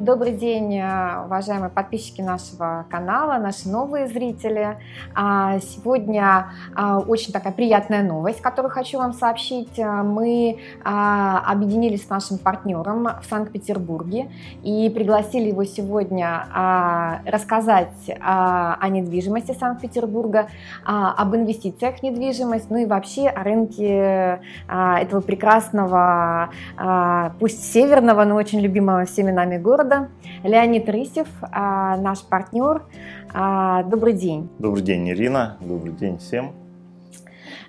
Добрый день, э, уважаемые подписчики нашего канала, наши новые зрители. А, сегодня а, очень такая приятная новость, которую хочу вам сообщить. Э, мы а, объединились с нашим партнером в Санкт-Петербурге и пригласили его сегодня рассказать о недвижимости Санкт-Петербурга, об инвестициях в недвижимость, ну и вообще о рынке этого прекрасного, пусть северного, но очень любимого всеми нами города города. Леонид Рысев, а, наш партнер. А, добрый день. Добрый день, Ирина. Добрый день всем.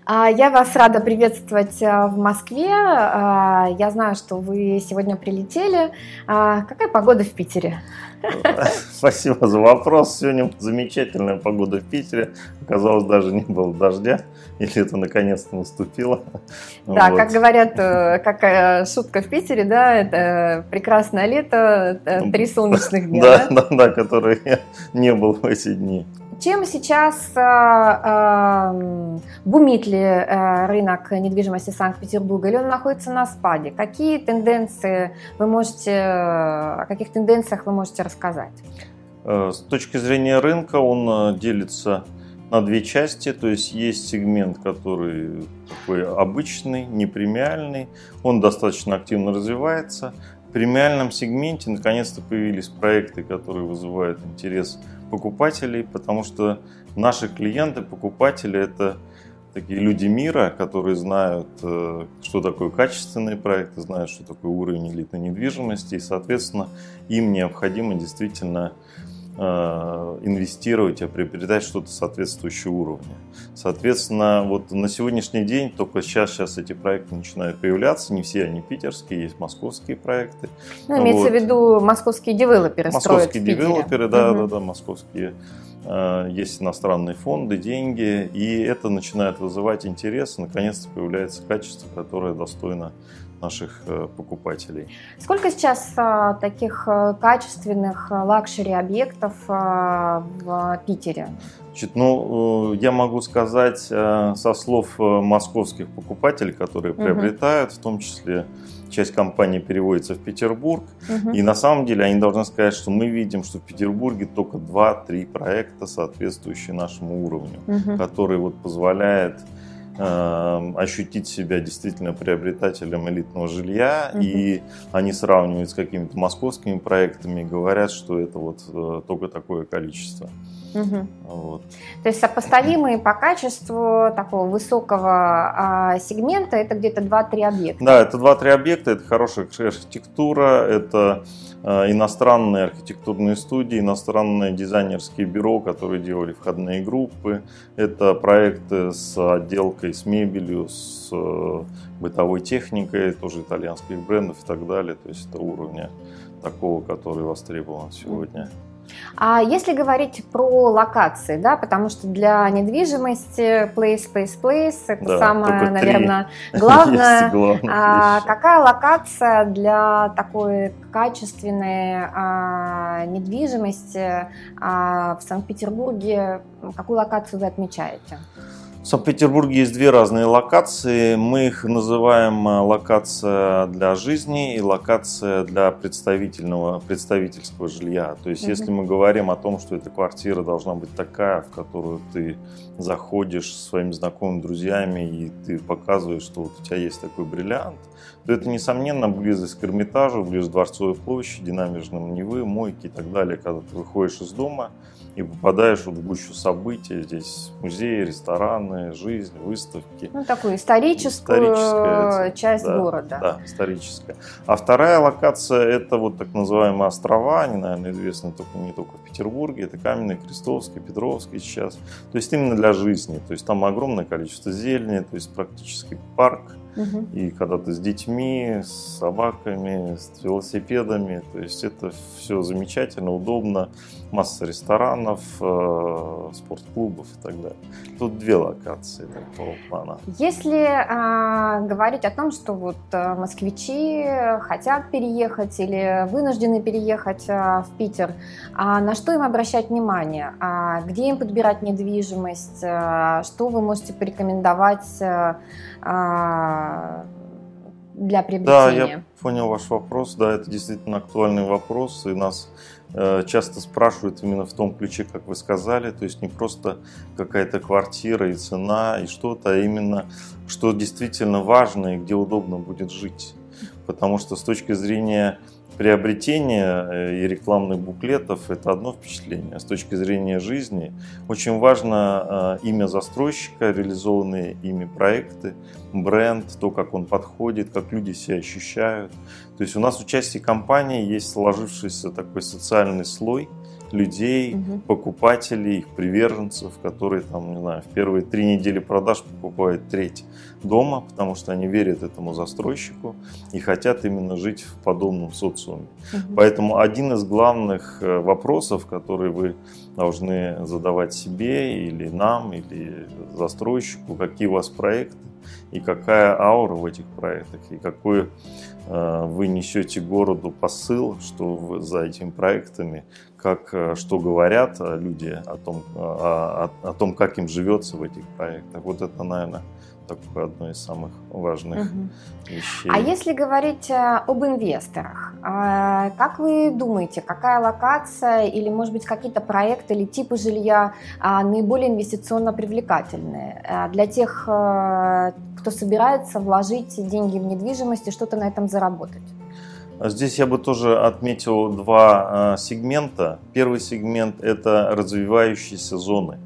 А, я вас рада приветствовать в Москве. Я знаю, что вы сегодня прилетели. Какая погода в Питере? Спасибо за вопрос. Сегодня замечательная погода в Питере. Оказалось, даже не было дождя. Или это наконец-то наступило. Да, вот. как говорят, э, какая шутка в Питере, да, это прекрасное лето, три солнечных дня. Да, да, да, которые не было в эти дни. Чем сейчас э, э, бумит ли э, рынок недвижимости Санкт-Петербурга, или он находится на спаде? Какие тенденции вы можете, о каких тенденциях вы можете рассказать? Э, с точки зрения рынка он делится на две части, то есть есть сегмент, который такой обычный, непремиальный, он достаточно активно развивается. В премиальном сегменте наконец-то появились проекты, которые вызывают интерес покупателей, потому что наши клиенты, покупатели – это такие люди мира, которые знают, э, что такое качественные проекты, знают, что такое уровень элитной недвижимости, и, соответственно, им необходимо действительно инвестировать, а приобретать что-то соответствующего уровня. Соответственно, вот на сегодняшний день только сейчас, сейчас эти проекты начинают появляться. Не все они питерские, есть московские проекты. Ну, имеется вот. в виду московские девелоперы Московские девелоперы, да, угу. да, да, московские. Э, есть иностранные фонды, деньги, и это начинает вызывать интерес. Наконец-то появляется качество, которое достойно наших э, покупателей. Сколько сейчас а, таких э, качественных э, luxury объектов в Питере? Значит, ну, я могу сказать со слов московских покупателей, которые приобретают, угу. в том числе часть компании переводится в Петербург. Угу. И на самом деле они должны сказать, что мы видим, что в Петербурге только 2-3 проекта, соответствующие нашему уровню, угу. которые вот позволяют ощутить себя действительно приобретателем элитного жилья, угу. и они сравнивают с какими-то московскими проектами и говорят, что это вот э, только такое количество. Угу. Вот. То есть сопоставимые по качеству такого высокого а, сегмента это где-то 2-3 объекта. Да, это 2-3 объекта, это хорошая архитектура, это иностранные архитектурные студии, иностранные дизайнерские бюро, которые делали входные группы. Это проекты с отделкой, с мебелью, с э, бытовой техникой, тоже итальянских брендов и так далее. То есть это уровня такого, который востребован сегодня. А если говорить про локации, да, потому что для недвижимости place, place, place это да, самое, наверное, главное. А, какая локация для такой качественной а, недвижимости а, в Санкт-Петербурге? Какую локацию вы отмечаете? В Санкт-Петербурге есть две разные локации. Мы их называем э, локация для жизни и локация для представительного, представительского жилья. То есть, mm-hmm. если мы говорим о том, что эта квартира должна быть такая, в которую ты заходишь со своими знакомыми, друзьями, и ты показываешь, что вот у тебя есть такой бриллиант, то это, несомненно, близость к Эрмитажу, близость к Дворцовой площади, набережным Невы, Мойки и так далее, когда ты выходишь из дома – и попадаешь вот в гущу событий. Здесь музеи, рестораны, жизнь, выставки. Ну, такую историческую Историческая, часть да, города. Да, историческая. А вторая локация – это вот так называемые острова. Они, наверное, известны только, не только в Петербурге. Это Каменный, Крестовский, Петровский сейчас. То есть именно для жизни. То есть там огромное количество зелени, то есть практически парк Угу. И когда ты с детьми, с собаками, с велосипедами, то есть это все замечательно, удобно. Масса ресторанов, э, спортклубов и так далее. Тут две локации такого плана. Если э, говорить о том, что вот э, москвичи хотят переехать или вынуждены переехать э, в Питер, а на что им обращать внимание? А где им подбирать недвижимость? А что вы можете порекомендовать? А, для приобретения? Да, я понял ваш вопрос. Да, это действительно актуальный вопрос, и нас э, часто спрашивают именно в том ключе, как вы сказали, то есть не просто какая-то квартира и цена и что-то, а именно что действительно важно и где удобно будет жить. Потому что с точки зрения приобретение э, и рекламных буклетов – это одно впечатление. С точки зрения жизни очень важно э, имя застройщика, реализованные ими проекты, бренд, то, как он подходит, как люди себя ощущают. То есть у нас в участии компании есть сложившийся такой социальный слой – людей, угу. покупателей, их приверженцев, которые там, не знаю, в первые три недели продаж покупают треть дома, потому что они верят этому застройщику и хотят именно жить в подобном социуме. Угу. Поэтому один из главных э, вопросов, которые вы должны задавать себе или нам, или застройщику, какие у вас проекты, и какая аура в этих проектах, и какой э, вы несете городу посыл, что вы за этими проектами, как, э, что говорят э, люди о том, о, о том, как им живется в этих проектах. Вот это, наверное, такое одно из самых важных угу. вещей. А если говорить об инвесторах, как вы думаете, какая локация или, может быть, какие-то проекты или типы жилья наиболее инвестиционно привлекательные для тех, кто собирается вложить деньги в недвижимость и что-то на этом заработать? Здесь я бы тоже отметил два а, сегмента. Первый сегмент – это развивающиеся зоны.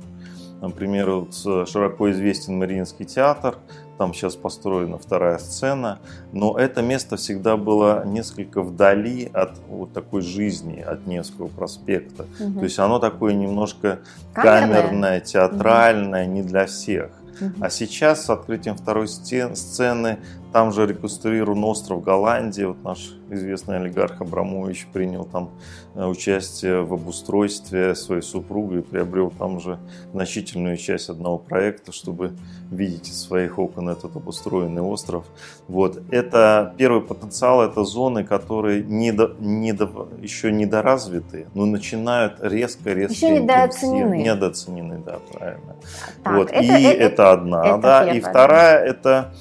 Например, вот широко известен Мариинский театр, там сейчас построена вторая сцена, но это место всегда было несколько вдали от вот такой жизни, от Невского проспекта. Угу. То есть оно такое немножко камерное, камерное театральное, угу. не для всех. А сейчас с открытием второй сцены там же реконструирован остров Голландии. Вот наш известный олигарх Абрамович принял там э, участие в обустройстве своей супруги и приобрел там же значительную часть одного проекта, чтобы видеть из своих окон этот обустроенный остров. Вот. Это первый потенциал, это зоны, которые не до, не до, еще недоразвиты, но начинают резко-резко Еще недооценены. Недооценены, да, правильно. Так, вот. Это, и это, это одна, это да. И вторая это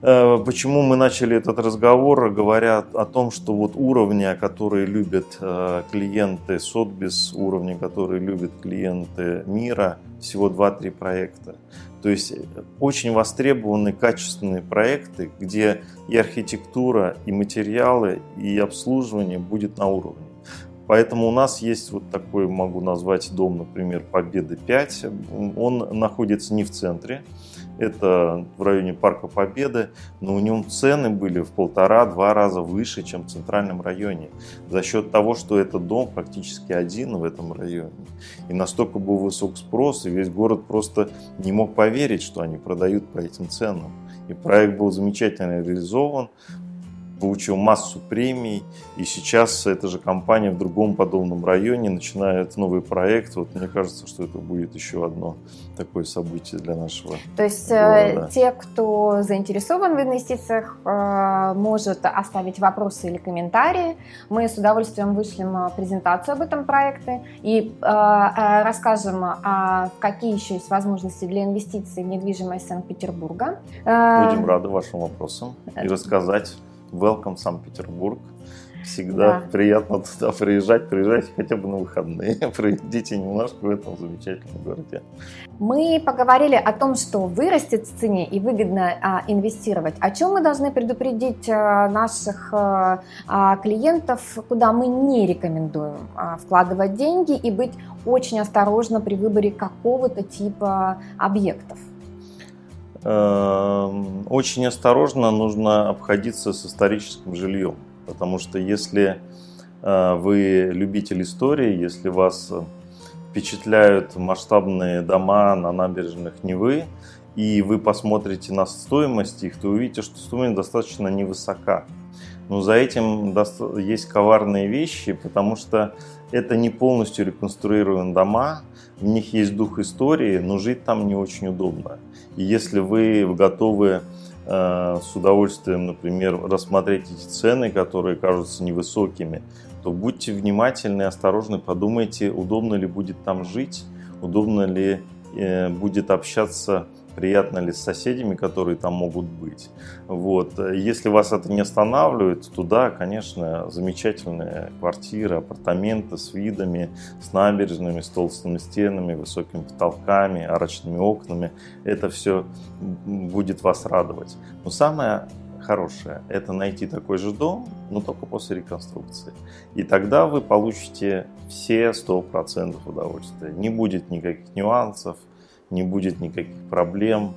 почему мы начали этот разговор, говоря о том, что вот уровня, которые любят э, клиенты Сотбис, уровни, которые любят клиенты мира, всего 2-3 проекта. То есть э, очень востребованы качественные проекты, где и архитектура, и материалы, и обслуживание будет на уровне. Поэтому у нас есть вот такой, могу назвать дом, например, Победы 5. Он находится не в центре, это в районе Парка Победы, но у него цены были в полтора-два раза выше, чем в центральном районе. За счет того, что этот дом практически один в этом районе. И настолько был высок спрос, и весь город просто не мог поверить, что они продают по этим ценам. И проект был замечательно реализован получил массу премий, и сейчас эта же компания в другом подобном районе начинает новый проект. Вот мне кажется, что это будет еще одно такое событие для нашего То есть э, города. те, кто заинтересован в инвестициях, э, может оставить вопросы или комментарии. Мы с удовольствием вышлем э, презентацию об этом проекте и расскажем, какие еще есть возможности для инвестиций в недвижимость Санкт-Петербурга. Будем рады вашим вопросам и рассказать Welcome Санкт-Петербург. Всегда да. приятно туда приезжать, приезжайте хотя бы на выходные, проведите немножко в этом замечательном городе. Мы поговорили о том, что вырастет в цене и выгодно а, инвестировать. О чем мы должны предупредить а, наших а, а, клиентов, куда мы не рекомендуем а, вкладывать деньги и быть очень осторожно при выборе какого-то типа объектов? Эм, очень осторожно нужно обходиться с историческим жильем, потому что если э, вы любитель истории, если вас впечатляют масштабные дома на набережных Невы, и вы посмотрите на стоимость их, то увидите, что стоимость достаточно невысока. Но за этим есть коварные вещи, потому что это не полностью реконструированные дома, в них есть дух истории, но жить там не очень удобно. И если вы готовы э, с удовольствием, например, рассмотреть эти цены, которые кажутся невысокими, то будьте внимательны и осторожны, подумайте, удобно ли будет там жить, удобно ли э, будет общаться приятно ли с соседями, которые там могут быть. Вот. Если вас это не останавливает, то да, конечно, замечательная квартира, апартаменты с видами, с набережными, с толстыми стенами, высокими потолками, арочными окнами. Это все будет вас радовать. Но самое хорошее – это найти такой же дом, но только после реконструкции. И тогда вы получите все 100% удовольствия. Не будет никаких нюансов, не будет никаких проблем,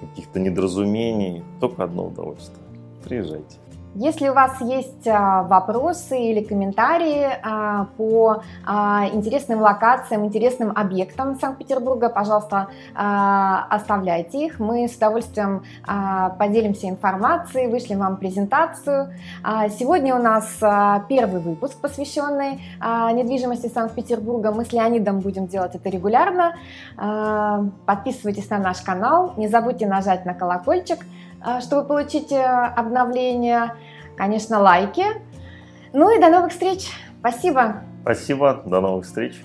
каких-то недоразумений, только одно удовольствие. Приезжайте. Если у вас есть а, вопросы или комментарии а, по а, интересным локациям, интересным объектам Санкт-Петербурга, пожалуйста, оставляйте их. Мы с удовольствием поделимся информацией, вышлем вам презентацию. Сегодня у нас первый выпуск, посвященный недвижимости Санкт-Петербурга. Мы с Леонидом будем делать это регулярно. Подписывайтесь на наш канал, не забудьте нажать на колокольчик – чтобы получить э, обновления. Конечно, лайки. Ну и до новых встреч. Спасибо. Спасибо. До новых встреч.